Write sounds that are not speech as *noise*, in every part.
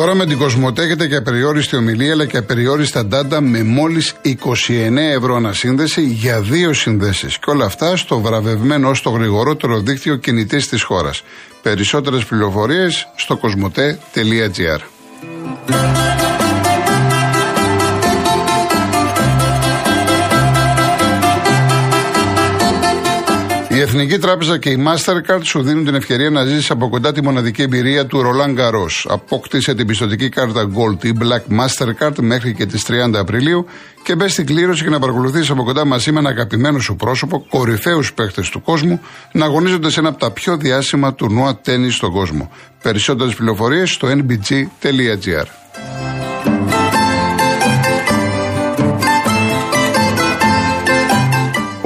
Τώρα με την Κοσμοτέ έχετε και απεριόριστη ομιλία αλλά και απεριόριστα ντάντα με μόλις 29 ευρώ ανασύνδεση για δύο συνδέσεις. Και όλα αυτά στο βραβευμένο ω το γρηγορότερο δίκτυο κινητής της χώρας. Περισσότερες πληροφορίες στο κοσμοτέ.gr. Η Εθνική Τράπεζα και η Mastercard σου δίνουν την ευκαιρία να ζήσεις από κοντά τη μοναδική εμπειρία του Roland Garros. Απόκτησε την πιστοτική κάρτα Gold ή Black Mastercard μέχρι και τις 30 Απριλίου και μπες στην κλήρωση και να παρακολουθήσεις από κοντά μαζί με ένα αγαπημένο σου πρόσωπο, κορυφαίους παίχτε του κόσμου, να αγωνίζονται σε ένα από τα πιο διάσημα τουρνουά τέννη στον κόσμο. Περισσότερες πληροφορίες στο nbg.gr.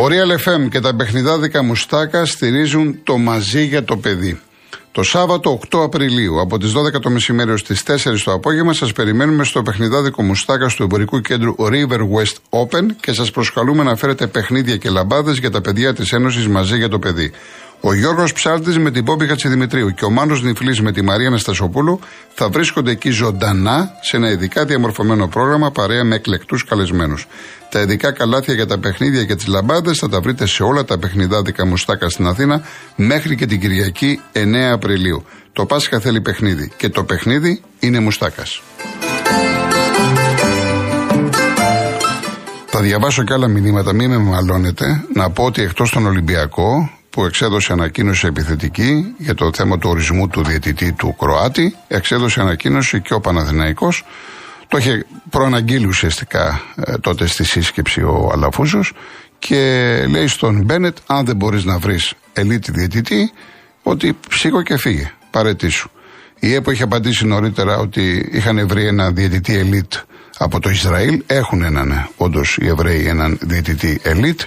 Ο Real FM και τα παιχνιδάδικα Μουστάκα στηρίζουν το μαζί για το παιδί. Το Σάββατο 8 Απριλίου από τις 12 το μεσημέρι ως τις 4 το απόγευμα σας περιμένουμε στο παιχνιδάδικο Μουστάκα του εμπορικού κέντρου River West Open και σας προσκαλούμε να φέρετε παιχνίδια και λαμπάδες για τα παιδιά της Ένωσης μαζί για το παιδί. Ο Γιώργος Ψάλτης με την Πόπη Χατσιδημητρίου και ο Μάνος Νιφλής με τη Μαρία Ναστασοπούλου θα βρίσκονται εκεί ζωντανά σε ένα ειδικά διαμορφωμένο πρόγραμμα παρέα με εκλεκτούς καλεσμένους. Τα ειδικά καλάθια για τα παιχνίδια και τις λαμπάδες θα τα βρείτε σε όλα τα παιχνιδάδικα μουστάκα στην Αθήνα μέχρι και την Κυριακή 9 Απριλίου. Το Πάσχα θέλει παιχνίδι και το παιχνίδι είναι μουστάκας. Θα διαβάσω και άλλα μηνύματα, μην με μαλώνετε. Να πω ότι εκτός τον Ολυμπιακό που εξέδωσε ανακοίνωση επιθετική για το θέμα του ορισμού του διαιτητή του Κροάτη, εξέδωσε ανακοίνωση και ο Παναθηναϊκός το είχε προαναγγείλει ουσιαστικά ε, τότε στη σύσκεψη ο Αλαφούζος και λέει στον Μπένετ: Αν δεν μπορείς να βρεις ελίτη διαιτητή, ότι σήκω και φύγε. Παρετήσου. Η ΕΠΟ είχε απαντήσει νωρίτερα ότι είχαν βρει ένα διαιτητή ελίτ από το Ισραήλ. Έχουν έναν, ε, όντως οι Εβραίοι, έναν διαιτητή ελίτ ε,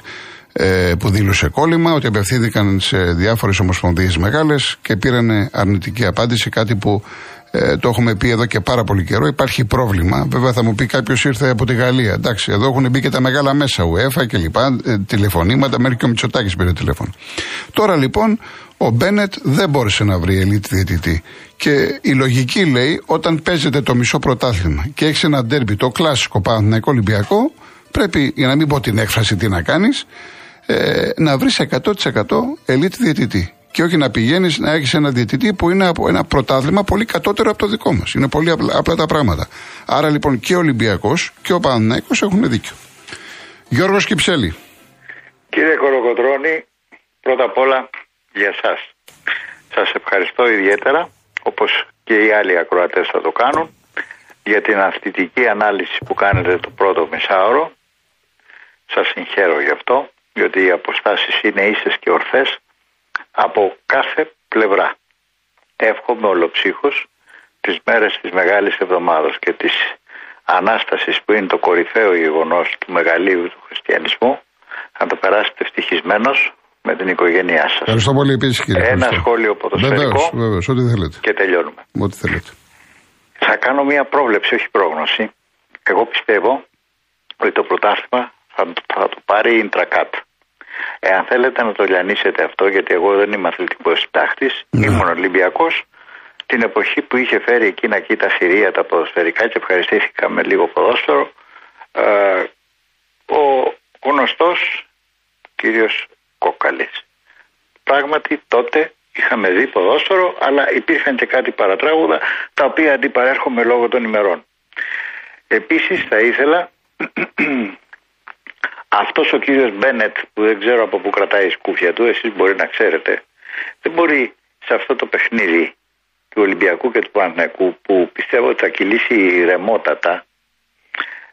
που δήλωσε κόλλημα, ότι απευθύνθηκαν σε διάφορες ομοσπονδίες μεγάλες και πήραν αρνητική απάντηση, κάτι που ε, το έχουμε πει εδώ και πάρα πολύ καιρό. Υπάρχει πρόβλημα. Βέβαια θα μου πει κάποιος ήρθε από τη Γαλλία. Εντάξει, εδώ έχουν μπει και τα μεγάλα μέσα, UEFA και λοιπά, ε, τηλεφωνήματα, μέχρι και ο Μητσοτάκης πήρε τηλέφωνο. Τώρα λοιπόν ο Μπένετ δεν μπόρεσε να βρει ελίτ διαιτητή. Και η λογική λέει, όταν παίζεται το μισό πρωτάθλημα και έχεις ένα ντέρμπι, το κλασικό Παναθηναϊκό Ολυμπιακό, πρέπει, για να μην πω την έκφραση τι να κάνεις, ε, να βρεις 100% ελίτ διαιτητή και όχι να πηγαίνεις να έχεις ένα διαιτητή που είναι από ένα πρωτάθλημα πολύ κατώτερο από το δικό μας. Είναι πολύ απλά, απλά τα πράγματα. Άρα λοιπόν και ο Ολυμπιακός και ο Παναναϊκό έχουν δίκιο. Γιώργος Κυψέλη. Κύριε Κοροκοτρώνη, πρώτα απ' όλα για εσά. Σας ευχαριστώ ιδιαίτερα, όπως και οι άλλοι ακροατές θα το κάνουν, για την αυθητική ανάλυση που κάνετε το πρώτο μισάωρο. Σας συγχαίρω γι' αυτό, διότι οι αποστάσεις είναι ίσες και ορθές από κάθε πλευρά. Εύχομαι ολοψύχως τις μέρες της Μεγάλης Εβδομάδος και της Ανάστασης που είναι το κορυφαίο γεγονός του μεγαλείου του χριστιανισμού να το περάσετε ευτυχισμένος με την οικογένειά σας. Ευχαριστώ πολύ επίσης κύριε Ένα σχόλιο ποδοσφαιρικό βεβαίως, βεβαίως, ό,τι θέλετε. και τελειώνουμε. Ό,τι θέλετε. Θα κάνω μια πρόβλεψη, όχι πρόγνωση. Εγώ πιστεύω ότι το πρωτάθλημα θα, θα το πάρει η Ιντρακάτ. Εάν θέλετε να το λιανίσετε αυτό, γιατί εγώ δεν είμαι αθλητικός τάχτη, ναι. ήμουν Ολυμπιακός την εποχή που είχε φέρει εκείνα εκεί τα Συρία τα ποδοσφαιρικά και ευχαριστήθηκα με λίγο ποδόσφαιρο. Ε, ο γνωστός κύριος Κόκαλης. Πράγματι τότε είχαμε δει ποδόσφαιρο, αλλά υπήρχαν και κάτι παρατράγουδα τα οποία αντιπαρέρχομαι λόγω των ημερών. Επίσης θα ήθελα αυτός ο κύριος Μπένετ που δεν ξέρω από πού κρατάει η σκούφια του, εσείς μπορεί να ξέρετε, δεν μπορεί σε αυτό το παιχνίδι του Ολυμπιακού και του Παναθηναϊκού που πιστεύω ότι θα κυλήσει ρεμότατα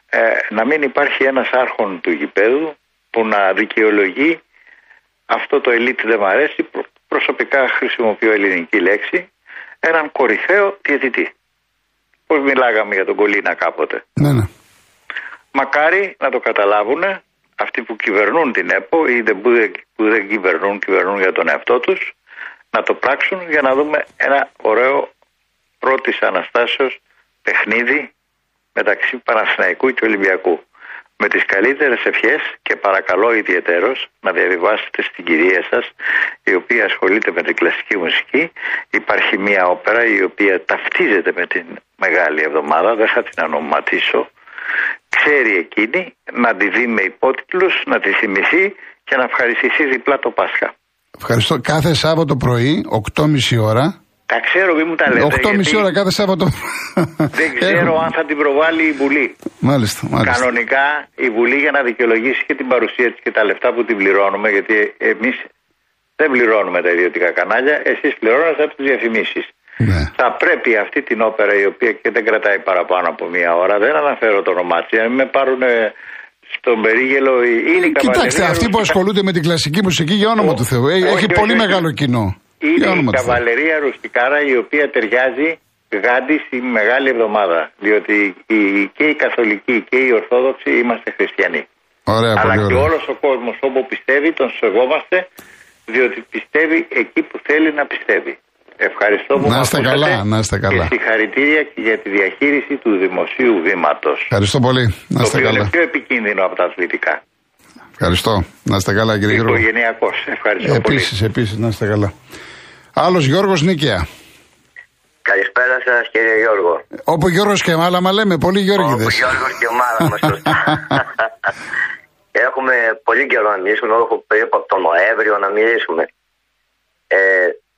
ε, να μην υπάρχει ένας άρχον του γηπέδου που να δικαιολογεί αυτό το ελίτ δεν μου αρέσει, προσωπικά χρησιμοποιώ ελληνική λέξη, έναν κορυφαίο διαιτητή. Πώς μιλάγαμε για τον Κολίνα κάποτε; Ναι, ναι. Μακάρι να το καταλάβουν αυτοί που κυβερνούν την ΕΠΟ ή που δεν κυβερνούν, κυβερνούν για τον εαυτό τους, να το πράξουν για να δούμε ένα ωραίο πρώτης αναστάσεως παιχνίδι μεταξύ Παναθηναϊκού και Ολυμπιακού. με τις καλύτερες ευχές και παρακαλώ ιδιαίτερος να διαβιβάσετε στην κυρία σας η οποία ασχολείται με την κλασική μουσική υπάρχει μια όπερα η οποία ταυτίζεται με την Μεγάλη Εβδομάδα δεν θα την ονοματίσω ξέρει εκείνη να τη δει με υπότιτλους να τη θυμηθεί και να ευχαριστηθεί διπλά το Πάσχα Ευχαριστώ. Κάθε Σάββατο πρωί, 8.30 ώρα, τα ξέρω, μην μου τα λέτε. 8.30 ώρα κάθε Σάββατο. Δεν *laughs* ξέρω αν θα την προβάλλει η Βουλή. Μάλιστα, μάλιστα. Κανονικά η Βουλή για να δικαιολογήσει και την παρουσία της και τα λεφτά που την πληρώνουμε, γιατί εμείς δεν πληρώνουμε τα ιδιωτικά κανάλια, εσείς πληρώνετε από τις διαφημίσεις. Ναι. Θα πρέπει αυτή την όπερα η οποία και δεν κρατάει παραπάνω από μία ώρα, δεν αναφέρω το όνομά της, αν με πάρουν στον περίγελο είναι η Κοιτάξτε, αυτοί που ασχολούνται με την κλασική μουσική για όνομα του Θεού, ε, έχει πολύ μεγάλο κοινό. Είναι η καβαλερία ρουστικάρα η οποία ταιριάζει γάντι στη Μεγάλη Εβδομάδα. Διότι και οι Καθολικοί και οι Ορθόδοξοι είμαστε χριστιανοί. Ωραία, Αλλά πολύ και όλος ο κόσμος όπου πιστεύει τον σεβόμαστε διότι πιστεύει εκεί που θέλει να πιστεύει. Ευχαριστώ που να είστε καλά, να είστε καλά. Και συγχαρητήρια και για τη διαχείριση του δημοσίου βήματος. Ευχαριστώ πολύ. Να είστε καλά. Είναι πιο επικίνδυνο από τα αθλητικά. Ευχαριστώ. Να είστε καλά, κύριε Γιώργο. Οικογενειακό. Ευχαριστώ επίσης, πολύ. Επίσης, να είστε καλά. Άλλος Γιώργος Νίκαια. Καλησπέρα σας, κύριε Γιώργο. Όπου Γιώργος και Μάλα, μα λέμε, πολύ Γιώργηδε. Όπου Γιώργος και Μάλα, μας *laughs* Έχουμε πολύ καιρό να μιλήσουμε, έχω περίπου από τον Νοέμβριο να μιλήσουμε. Ε,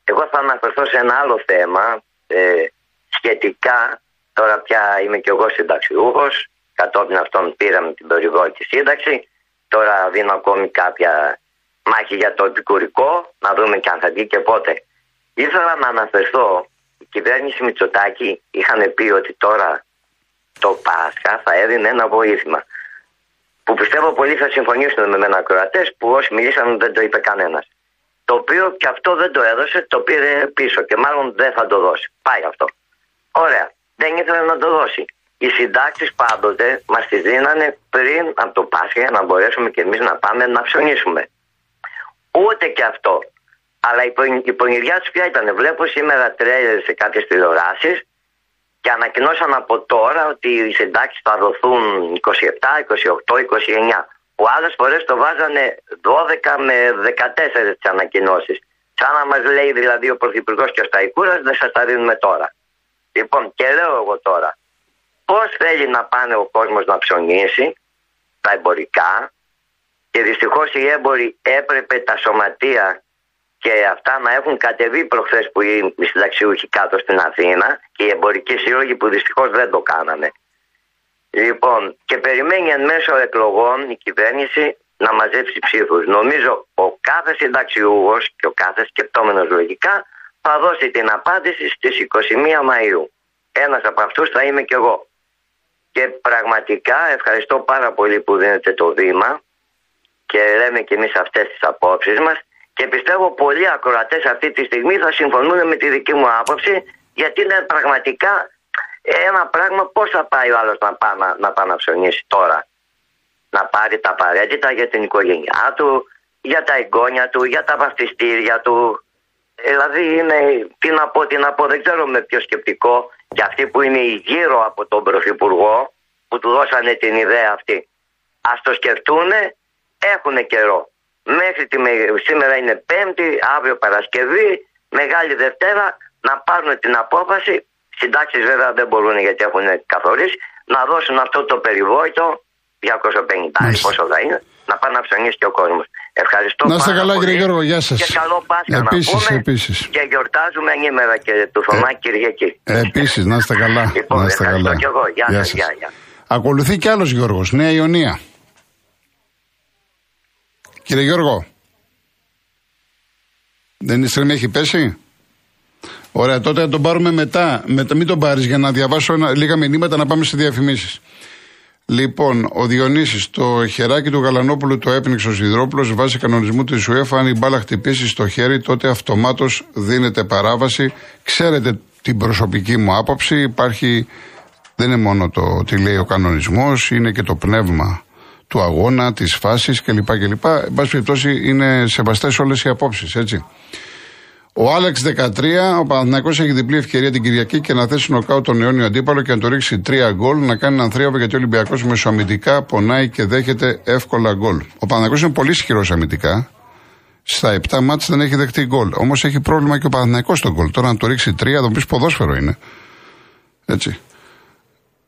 εγώ θα αναφερθώ σε ένα άλλο θέμα ε, σχετικά. Τώρα πια είμαι και εγώ συνταξιούχος. Κατόπιν αυτών πήραμε την περιβόητη σύνταξη. Τώρα δίνω ακόμη κάποια μάχη για το επικουρικό, να δούμε και αν θα βγει και πότε. Ήθελα να αναφερθώ, η κυβέρνηση Μητσοτάκη είχαν πει ότι τώρα το Πάσχα θα έδινε ένα βοήθημα. Που πιστεύω πολλοί θα συμφωνήσουν με μένα ακροατές που όσοι μιλήσαν δεν το είπε κανένας. Το οποίο και αυτό δεν το έδωσε, το πήρε πίσω και μάλλον δεν θα το δώσει. Πάει αυτό. Ωραία. Δεν ήθελε να το δώσει. Οι συντάξεις πάντοτε μας τις δίνανε πριν από το Πάσχα για να μπορέσουμε κι εμείς να πάμε να ψωνίσουμε. Ούτε και αυτό. Αλλά η πονηριά τους ποια ήταν. Βλέπω σήμερα τρέλερ σε κάποιες τηλεοράσεις και ανακοινώσαν από τώρα ότι οι συντάξεις θα δοθούν 27, 28, 29. Που άλλε φορέ το βάζανε 12 με 14 τις ανακοινώσεις. Σαν να μας λέει δηλαδή ο Πρωθυπουργός και ο Σταϊκούρας, δεν σας τα δίνουμε τώρα. Λοιπόν, και λέω εγώ τώρα, πώς θέλει να πάνε ο κόσμος να ψωνίσει τα εμπορικά, και δυστυχώς οι έμποροι έπρεπε τα σωματεία και αυτά να έχουν κατεβεί προχθές που οι συνταξιούχοι κάτω στην Αθήνα και οι εμπορικοί σύλλογοι που δυστυχώς δεν το κάνανε. Λοιπόν, και περιμένει εν μέσω εκλογών η κυβέρνηση να μαζέψει ψήφους. Νομίζω ο κάθε συνταξιούχος και ο κάθε σκεπτόμενος λογικά θα δώσει την απάντηση στις 21 Μαου. Ένας από αυτούς θα είμαι κι εγώ. Και πραγματικά ευχαριστώ πάρα πολύ που δίνετε το βήμα και λέμε και εμείς αυτές τις απόψεις μας και πιστεύω πολλοί ακροατές αυτή τη στιγμή θα συμφωνούν με τη δική μου άποψη γιατί είναι πραγματικά ένα πράγμα πώς θα πάει ο άλλος να πάει να, να, πάει να ψωνίσει τώρα; Να πάρει τα απαραίτητα για την οικογένειά του, για τα εγγόνια του, για τα βαφτιστήρια του. Δηλαδή είναι, τι να πω, τι να πω, δεν ξέρω με ποιο σκεπτικό και αυτοί που είναι γύρω από τον Πρωθυπουργό που του δώσανε την ιδέα αυτή. Ας το σκεφτούνε έχουν καιρό. Μέχρι τη, σήμερα είναι Πέμπτη, αύριο Παρασκευή, Μεγάλη Δευτέρα να πάρουν την απόφαση. Συντάξεις βέβαια δεν μπορούν γιατί έχουν καθορίσει να δώσουν αυτό το περιβόητο 250 πόσο θα είναι να πάει να ψωνίσει και ο κόσμος. Ευχαριστώ Να είστε καλά, κύριε Γιώργο, γεια σας. Και καλό Πάσχα επίσης, να πούμε. Επίσης. Και γιορτάζουμε ανήμερα και του Θωμά ε, Κυριακή. Επίσης, να είστε καλά. Λοιπόν, να είστε καλά. Και εγώ. Γεια, γεια, γεια, γεια. Ακολουθεί κι άλλος Γιώργος, Νέα Ιωνία. Κύριε Γιώργο. Δεν η στρεμή έχει πέσει. Ωραία, τότε θα τον πάρουμε μετά. μετά μην τον πάρεις για να διαβάσω ένα, λίγα μηνύματα να πάμε σε διαφημίσεις. Λοιπόν, ο Διονύσης, το χεράκι του Γαλανόπουλου το έπνιξε ο Σιδρόπουλο βάσει κανονισμού της UEFA. Αν η μπάλα χτυπήσει στο χέρι, τότε αυτομάτως δίνεται παράβαση. Ξέρετε την προσωπική μου άποψη. Υπάρχει, δεν είναι μόνο το τι λέει ο κανονισμός, είναι και το πνεύμα του αγώνα, της φάσης κλπ. κλπ. Εν πάση περιπτώσει είναι σεβαστές όλες οι απόψεις, έτσι. Ο Άλεξ 13, ο Παναθυνακό έχει διπλή ευκαιρία την Κυριακή και να θέσει νοκάου τον αιώνιο αντίπαλο και να το ρίξει τρία γκολ, να κάνει έναν θρίαβο γιατί ο Ολυμπιακός μεσοαμυντικά πονάει και δέχεται εύκολα γκολ. Ο Παναθυνακό είναι πολύ ισχυρός αμυντικά. Στα 7 μάτς δεν έχει δεχτεί γκολ. Όμως έχει πρόβλημα και ο Παναθυνακό στον γκολ. Τώρα να το ρίξει τρία, θα πεις ποδόσφαιρο είναι. Έτσι.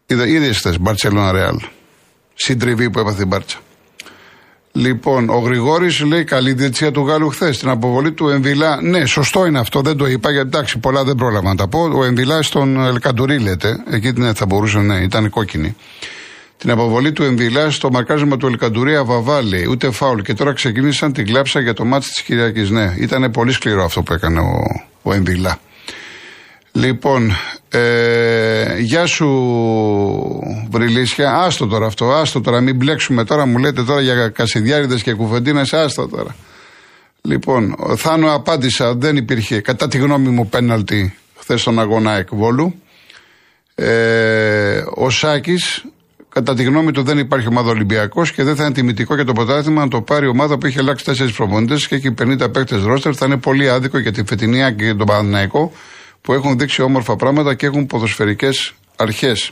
Είδε χθε Μπαρσελόνα Ρεάλ. Συντριβή που έπαθε η Μπάρτσα. Λοιπόν, ο Γρηγόρης λέει καλή διετησία του Γάλλου χθες. Την αποβολή του Εμβιλά. Ναι, σωστό είναι αυτό, δεν το είπα γιατί εντάξει, πολλά δεν πρόλαβα να τα πω. Ο Εμβιλά στον Ελκαντουρί λέτε. Εκεί ναι, θα μπορούσε, ναι, ήταν κόκκινη. Την αποβολή του Εμβιλά στο μαρκάρισμα του Ελκαντουρί Αβαβά λέει. Ούτε φάουλ. Και τώρα ξεκίνησαν την κλάψα για το μάτι της Κυριακής. Ναι, ήταν πολύ σκληρό αυτό που έκανε ο, ο Εμβιλά. Λοιπόν, ε, γεια σου Βρυλίσια, άστο τώρα αυτό, άστο τώρα, μην μπλέξουμε τώρα, μου λέτε τώρα για κασιδιάριδες και κουφεντίνες, άστο τώρα. Λοιπόν, ο Θάνο απάντησα, δεν υπήρχε, κατά τη γνώμη μου, πέναλτι χθες στον αγώνα εκβόλου. Ε, ο Σάκης, κατά τη γνώμη του δεν υπάρχει ομάδα Ολυμπιακός και δεν θα είναι τιμητικό για το πρωτάθλημα να το πάρει η ομάδα που έχει αλλάξει τέσσερις προπονητές και έχει 50 παίκτες ρόστερ. Θα είναι πολύ άδικο για τη Φετινία και τον Παναναϊκό που έχουν δείξει όμορφα πράγματα και έχουν ποδοσφαιρικές αρχές.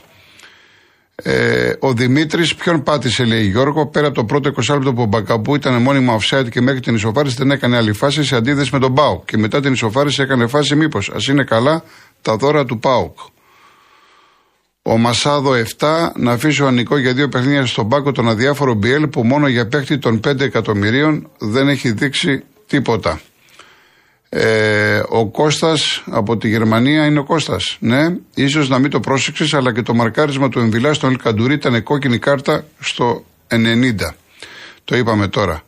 Ε, ο Δημήτρης, ποιον πάτησε, λέει Γιώργο, πέρα από το πρώτο 20 λεπτό που ο Μπακαμπού ήταν μόνιμο offside και μέχρι την ισοφάριση δεν έκανε άλλη φάση σε αντίθεση με τον Πάουκ. Και μετά την ισοφάριση έκανε φάση, μήπως ας είναι καλά τα δώρα του Πάουκ. Ο Μασάδο 7 να αφήσει ο Ανικό για δύο παιχνίδια στον πάκο τον αδιάφορο Μπιέλ που μόνο για παίχτη των 5 εκατομμυρίων δεν έχει δείξει τίποτα. Ε, ο Κώστας από τη Γερμανία είναι ο Κώστας. Ναι, ίσως να μην το πρόσεξες, αλλά και το μαρκάρισμα του Εμβιλά στον Ελκαντουρί ήταν κόκκινη κάρτα στο 90. Το είπαμε τώρα.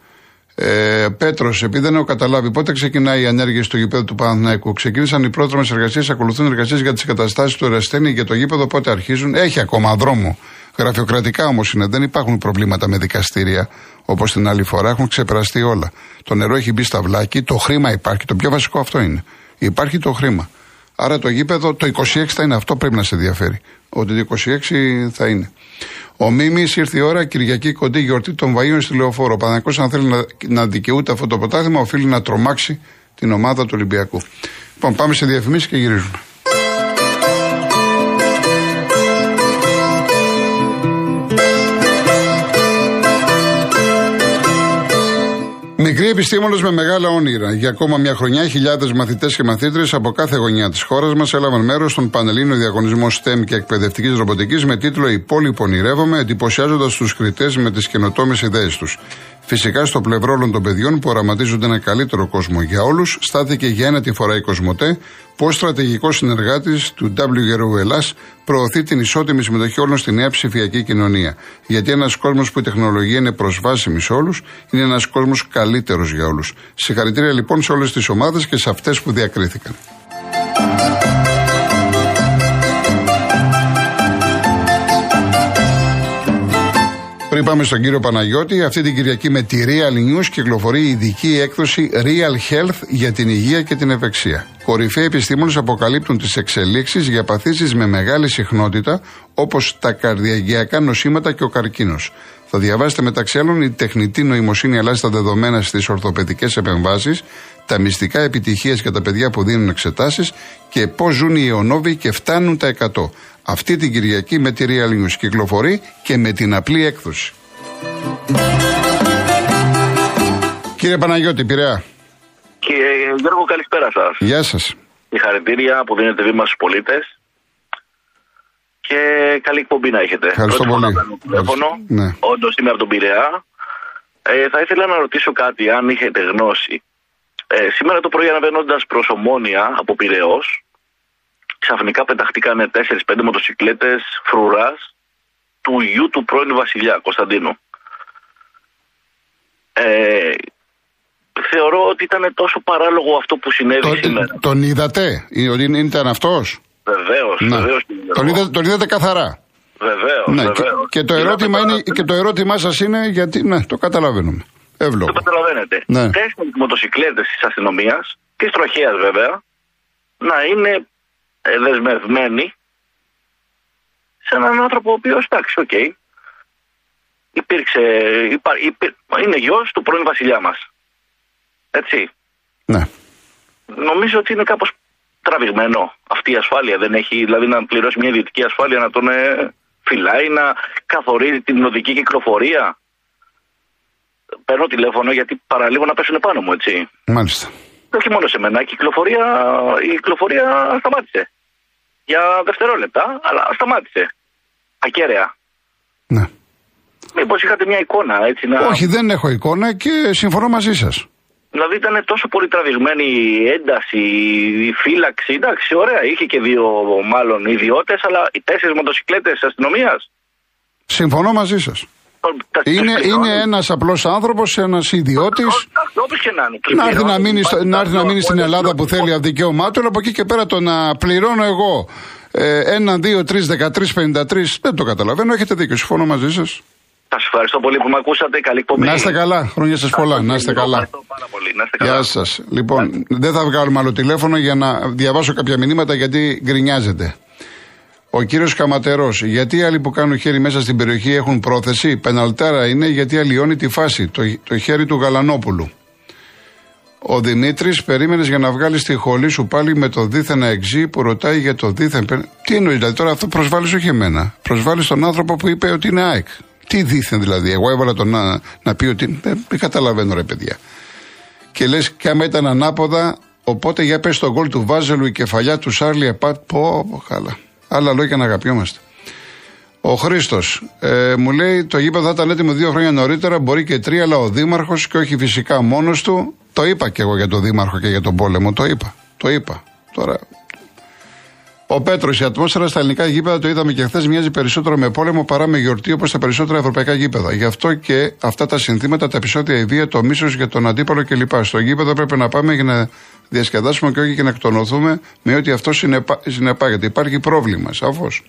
Ε, Πέτρος, επειδή δεν έχω καταλάβει πότε ξεκινάει η ανέργεια στο γήπεδο του Παναθηναϊκού; Ξεκίνησαν οι πρόδρομες εργασίες, ακολουθούν εργασίες για τις εγκαταστάσεις του Εραστένη για το γήπεδο πότε αρχίζουν; Έχει ακόμα δρόμο. Γραφειοκρατικά όμως είναι. Δεν υπάρχουν προβλήματα με δικαστήρια όπως την άλλη φορά. Έχουν ξεπεραστεί όλα. Το νερό έχει μπει στα βλάκι, το χρήμα υπάρχει. Το πιο βασικό αυτό είναι. Υπάρχει το χρήμα. Άρα το γήπεδο, το 26 θα είναι αυτό, πρέπει να σε ενδιαφέρει. Ότι το 26 θα είναι. Ο Μίμης ήρθε η ώρα, Κυριακή κοντή γιορτή των Βαΐων στη Λεωφόρο. Ο αν θέλει να, να δικαιούται αυτό το πρωτάθλημα, οφείλει να τρομάξει την ομάδα του Ολυμπιακού. Λοιπόν, πάμε σε διαφημίσεις και γυρίζουμε. Μικροί επιστήμονες με μεγάλα όνειρα. Για ακόμα μια χρονιά, χιλιάδες μαθητές και μαθήτρε από κάθε γωνιά της χώρας μας έλαβαν μέρος στον Πανελλήνιο Διαγωνισμό STEM και Εκπαιδευτικής Ρομποτικής με τίτλο Η πόλη που ονειρεύομαι, εντυπωσιάζοντας τους κριτές με τις καινοτόμες ιδέες τους. Φυσικά, στο πλευρό όλων των παιδιών που οραματίζονται ένα καλύτερο κόσμο για όλους, στάθηκε για ένα τη φορά η Κοσμοτέ, που στρατηγικός συνεργάτης του WGRU Ελλά προωθεί την ισότιμη συμμετοχή όλων στη νέα ψηφιακή κοινωνία. Γιατί ένας κόσμος που η τεχνολογία είναι προσβάσιμη σε όλους, είναι ένας κόσμος καλύτερος για όλους. Συγχαρητήρια λοιπόν σε όλες τις ομάδες και σε αυτές που διακρίθηκαν. Πριν πάμε στον κύριο Παναγιώτη, αυτή την Κυριακή με τη Real News κυκλοφορεί η ειδική έκδοση Real Health για την υγεία και την ευεξία. Κορυφαίοι επιστήμονες αποκαλύπτουν τις εξελίξεις για παθήσεις με μεγάλη συχνότητα, όπως τα καρδιαγγειακά νοσήματα και ο καρκίνος. Θα διαβάσετε μεταξύ άλλων η τεχνητή νοημοσύνη αλλάζει τα δεδομένα στις ορθοπαιδικές επεμβάσεις, τα μυστικά επιτυχίες για τα παιδιά που δίνουν εξετάσεις και πώς ζουν οι αιωνόβοι και φτάνουν τα 100. Αυτή την Κυριακή με τη Real News κυκλοφορεί και με την απλή έκδοση. Κύριε Παναγιώτη, Πειραιά. Κύριε Γιώργο, καλησπέρα σας. Γεια σας. Συγχαρητήρια που δίνετε βήμα στους πολίτες. Και καλή εκπομπή να έχετε. Ευχαριστώ πολύ. Τηλέφωνο. Ναι. Όντως είμαι από τον Πειραιά. Ε, θα ήθελα να ρωτήσω κάτι, αν είχετε γνώση. Ε, σήμερα το πρωί αναβαίνοντα προς Ομόνια από Πειραιός, ξαφνικά πεταχτήκανε 4-5 μοτοσυκλέτες φρουράς του γιου του πρώην Βασιλιά Κωνσταντίνου. Ε, θεωρώ ότι ήταν τόσο παράλογο αυτό που συνέβη τον, σήμερα. Τον είδατε, ότι ήταν αυτός; Βεβαίως, βεβαίως. Τον, είδατε, τον είδατε καθαρά; Βεβαίως. Ναι, και, και, το ερώτημα είναι, και το ερώτημά σας είναι γιατί. Ναι, το καταλαβαίνουμε. Εύλογο. Το καταλαβαίνετε. Ναι. Τέσσερις μοτοσυκλέτες της αστυνομίας και τροχέας βέβαια να είναι δεσμευμένοι σε έναν άνθρωπο ο οποίος εντάξει, OK. Okay, υπήρξε, είναι γιος του πρώην βασιλιά μας. Έτσι. Ναι. νομίζω ότι είναι κάπως τραβηγμένο αυτή η ασφάλεια. Δεν έχει δηλαδή να πληρώσει μια ιδιωτική ασφάλεια να τον ε, φυλάει, να καθορίζει την οδική κυκλοφορία. Παίρνω τηλέφωνο γιατί παραλίγο να πέσουν πάνω μου, έτσι. Μάλιστα. Όχι μόνο σε μένα, η κυκλοφορία, η κυκλοφορία σταμάτησε. Για δευτερόλεπτα, αλλά σταμάτησε. Ακέραια. Ναι. Μήπως είχατε μια εικόνα, έτσι να. Όχι, δεν έχω εικόνα και συμφωνώ μαζί σας. Δηλαδή ήταν τόσο πολύ τραβηγμένη η ένταση, η φύλαξη. Εντάξει, ωραία, είχε και δύο μάλλον ιδιώτες, αλλά οι τέσσερις μοτοσυκλέτες αστυνομίας. Συμφωνώ μαζί σας. Είναι, είναι ένας απλός άνθρωπος, ένας ιδιώτης. Όπω και να είναι. Να έρθει να μείνει, να έρθει να μείνει στην Ελλάδα που θέλει αδικαίωμά του, αλλά από εκεί και πέρα το να πληρώνω εγώ ε, 1, 2, 3, 13, 53, δεν το καταλαβαίνω. Έχετε δίκιο, συμφωνώ μαζί σας. Σας ευχαριστώ πολύ που με ακούσατε. Καλή εκπομπή. Να είστε καλά. Χρόνια σας πολλά. Να είστε καλά. Γεια σας. Λοιπόν, δεν θα βγάλουμε άλλο τηλέφωνο για να διαβάσω κάποια μηνύματα γιατί γκρινιάζετε. Ο κύριος Καματερός, γιατί οι άλλοι που κάνουν χέρι μέσα στην περιοχή έχουν πρόθεση; Πεναλτάρα είναι γιατί αλλοιώνει τη φάση. Το, το χέρι του Γαλανόπουλου. Ο Δημήτρης, περίμενες για να βγάλεις τη χολή σου πάλι με το δίθεν εξή που ρωτάει για το δίθεν. Τι εννοείς, δηλαδή τώρα αυτό προσβάλλεις όχι εμένα. Προσβάλλεις τον άνθρωπο που είπε ότι είναι ΑΕΚ. Τι δίθεν δηλαδή. Εγώ έβαλα τον να, να πει ότι. Δεν, δεν καταλαβαίνω ρε παιδιά. Και λες, και άμα ήταν ανάποδα, οπότε για πες το γκολ του Βάζελου η κεφαλιά του Σάρλι Επάτ. Πω, πω, καλά. Άλλα λόγια να αγαπιόμαστε. Ο Χρήστος ε, μου λέει: Το γήπεδο θα ήταν έτοιμο δύο χρόνια νωρίτερα, μπορεί και τρία, αλλά ο Δήμαρχος και όχι φυσικά μόνος του. Το είπα και εγώ για τον Δήμαρχο και για τον πόλεμο. Το είπα. Το είπα. Τώρα ο Πέτρος, η ατμόσφαιρα στα ελληνικά γήπεδα, το είδαμε και χθες, μοιάζει περισσότερο με πόλεμο παρά με γιορτή όπως τα περισσότερα ευρωπαϊκά γήπεδα. Γι' αυτό και αυτά τα συνθήματα, τα επεισόδια, η βία, το μίσος για τον αντίπαλο κλπ. Στο γήπεδο πρέπει να πάμε για να διασκεδάσουμε και όχι και να εκτονωθούμε με ό,τι αυτό συνεπά, συνεπάγεται. Υπάρχει πρόβλημα, σαφώς.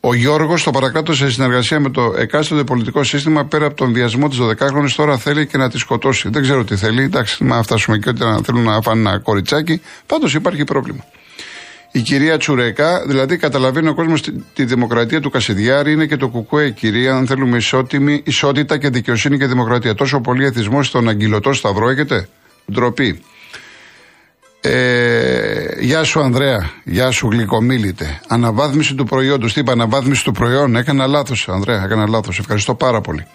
Ο Γιώργος, το παρακάτω σε συνεργασία με το εκάστοτε πολιτικό σύστημα, πέρα από τον βιασμό της 12χρονη, τώρα θέλει και να τη σκοτώσει. Δεν ξέρω τι θέλει. Εντάξει, να φτάσουμε και ότι να θέλουν να φάνε ένα κοριτσάκι. Πάντως υπάρχει πρόβλημα. Η κυρία Τσουρέκα, δηλαδή καταλαβαίνει ο κόσμος τη, δημοκρατία του Κασιδιάρη, είναι και το κουκουέ, κυρία, αν θέλουμε ισότιμη, ισότητα και δικαιοσύνη και δημοκρατία. Τόσο πολύ εθισμός στον αγγυλωτό σταυρό έχετε; Ντροπή. Ε, γεια σου Ανδρέα, γεια σου γλυκομίλητε. Αναβάθμιση του προϊόντος. Τι είπα, αναβάθμιση του προϊόν. Έκανα λάθος, Ανδρέα, έκανα λάθος. Ευχαριστώ πάρα πολύ.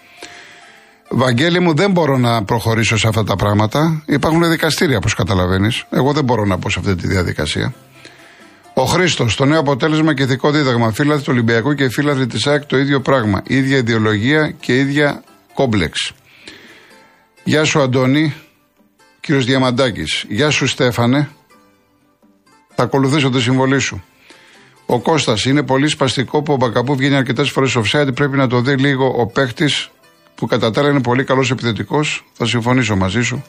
Βαγγέλη μου, δεν μπορώ να προχωρήσω σε αυτά τα πράγματα. Υπάρχουν δικαστήρια, όπως καταλαβαίνεις. Εγώ δεν μπορώ να πω σε αυτή τη διαδικασία. Ο Χρήστος, το νέο αποτέλεσμα και ηθικό δίδαγμα. Φίλαθλοι του Ολυμπιακού και φίλαθλοι της ΑΕΚ το ίδιο πράγμα. ίδια ιδεολογία και ίδια κόμπλεξ. Γεια σου Αντώνη, κύριος Διαμαντάκης. Γεια σου Στέφανε. Θα ακολουθήσω τη συμβολή σου. Ο Κώστας είναι πολύ σπαστικό που ο Μπακαπού βγαίνει αρκετές φορές offside. Πρέπει να το δει λίγο ο παίχτης που κατά τα είναι πολύ καλός επιθετικός. Θα συμφωνήσω μαζί σου.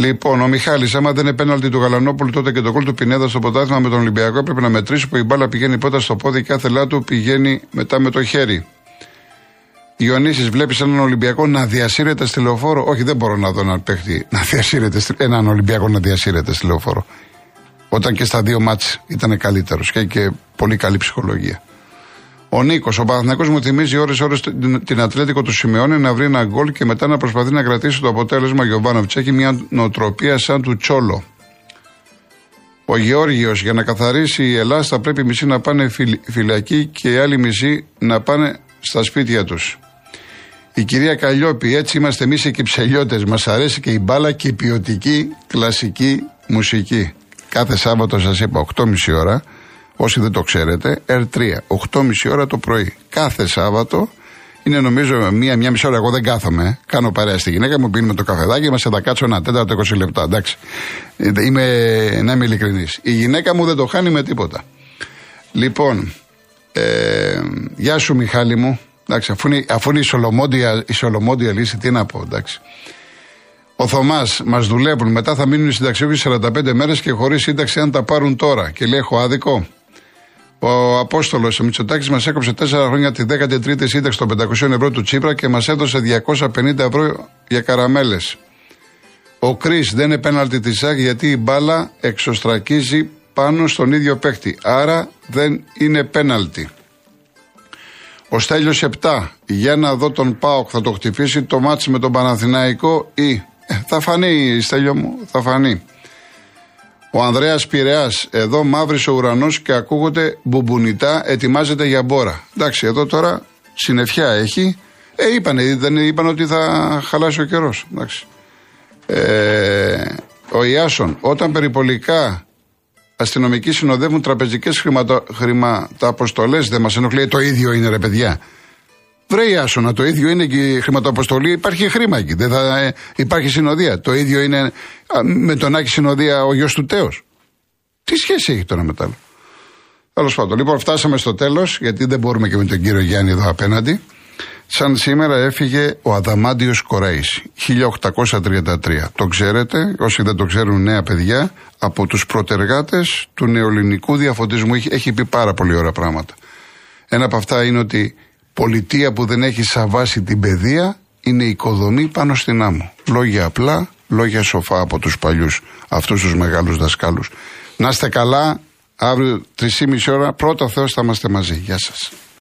Λοιπόν, ο Μιχάλης, άμα δεν είναι πέναλτι του Γαλανόπουλου, τότε και το κόλ του Πινέδα στο ποτάθημα με τον Ολυμπιακό έπρεπε να μετρήσει που η μπάλα πηγαίνει πρώτα στο πόδι και κάθε λάθο πηγαίνει μετά με το χέρι. Ιωνίση, βλέπεις έναν Ολυμπιακό να διασύρεται στη λεωφόρο; Όχι, δεν μπορώ να δω έναν παίχτη να διασύρεται, έναν Ολυμπιακό να διασύρεται στη λεωφόρο. Όταν και στα δύο μάτς ήταν καλύτερος και, και πολύ καλή ψυχολογία. Ο Νίκος, ο Παναθυνακό μου θυμίζει ώρε-ώρε την Ατλέτικο του Σιμεώνε να βρει ένα γκολ και μετά να προσπαθεί να κρατήσει το αποτέλεσμα. Γιωβάνοβιτ έχει μια νοοτροπία σαν του Τσόλο. Ο Γεώργιος, για να καθαρίσει η Ελλάδα, θα πρέπει μισή να πάνε φυλακή και οι άλλοι μισοί να πάνε στα σπίτια τους. Η κυρία Καλλιόπη, έτσι είμαστε εμείς οι κυψελιώτες. Μας αρέσει και η μπάλα και η ποιοτική κλασική μουσική. Κάθε Σάββατο σας είπα 8.30 ώρα Όσοι δεν το ξέρετε, R3, 8.30 ώρα το πρωί. Κάθε Σάββατο είναι νομίζω μία-μία μισή ώρα. Εγώ δεν κάθομαι. Κάνω παρέα στη γυναίκα μου, πίνουμε το καφεδάκι μας, θα κάτσω ένα τέταρτο 20 λεπτά. Εντάξει. Είμαι, να είμαι ειλικρινής. Η γυναίκα μου δεν το χάνει με τίποτα. Λοιπόν, ε, γεια σου Μιχάλη μου. Εντάξει, αφού είναι, αφού είναι η, Σολομόντια, λύση, τι να πω, εντάξει. Ο Θωμάς, μας δουλεύουν. Μετά θα μείνουν οι συνταξιούχοι 45 μέρες και χωρίς σύνταξη αν τα πάρουν τώρα. Και λέει: Έχω άδικο. Ο Απόστολος ο Μητσοτάκης μας έκοψε 4 χρόνια τη 13η σύνταξη των 500 ευρώ του Τσίπρα και μας έδωσε 250 ευρώ για καραμέλες. Ο Κρι δεν είναι πέναλτι της ΣΑΚ γιατί η μπάλα εξωστρακίζει πάνω στον ίδιο παίκτη. Άρα δεν είναι πέναλτι. Ο Στέλιος 7. Για να δω τον Πάοκ θα το χτυπήσει το μάτς με τον Παναθηναϊκό ή Ε, θα φανεί, Στέλιο μου, θα φανεί. Ο Ανδρέας Πειραιά, εδώ μαύρης ο ουρανός και ακούγονται μπουμπονιτά, ετοιμάζεται για μπόρα. Εντάξει, εδώ τώρα συννεφιά έχει. Ε, είπανε, δεν είπαν ότι θα χαλάσει ο καιρός. Ε, ο Ιάσον, όταν περιπολικά αστυνομικοί συνοδεύουν τραπεζικές χρηματοαποστολέ, δεν μας ενοχλεί. Το ίδιο είναι, ρε παιδιά. Βρε Ιάσονα, το ίδιο είναι και η χρηματοαποστολή. Υπάρχει χρήμα εκεί. Δεν θα ε, υπάρχει συνοδεία. Το ίδιο είναι με τον Άκη συνοδεία ο γιος του Τέος. Τι σχέση έχει τώρα με τα Τέλος πάντων, λοιπόν, φτάσαμε στο τέλος, γιατί δεν μπορούμε και με τον κύριο Γιάννη εδώ απέναντι. Σαν σήμερα έφυγε ο Αδαμάντιος Κορέη, 1833. Το ξέρετε, όσοι δεν το ξέρουν νέα παιδιά, από τους προτεργάτες του νεοελληνικού διαφωτισμού. Έχει, έχει πει πάρα πολύ ωραία πράγματα. Ένα από αυτά είναι ότι πολιτεία που δεν έχει σαν βάση την παιδεία είναι οικοδομή πάνω στην άμμο. Λόγια απλά, λόγια σοφά από τους παλιούς, αυτούς τους μεγάλους δασκάλους. Να είστε καλά, αύριο 3,5 ώρα, πρώτα Θεός θα είμαστε μαζί. Γεια σας.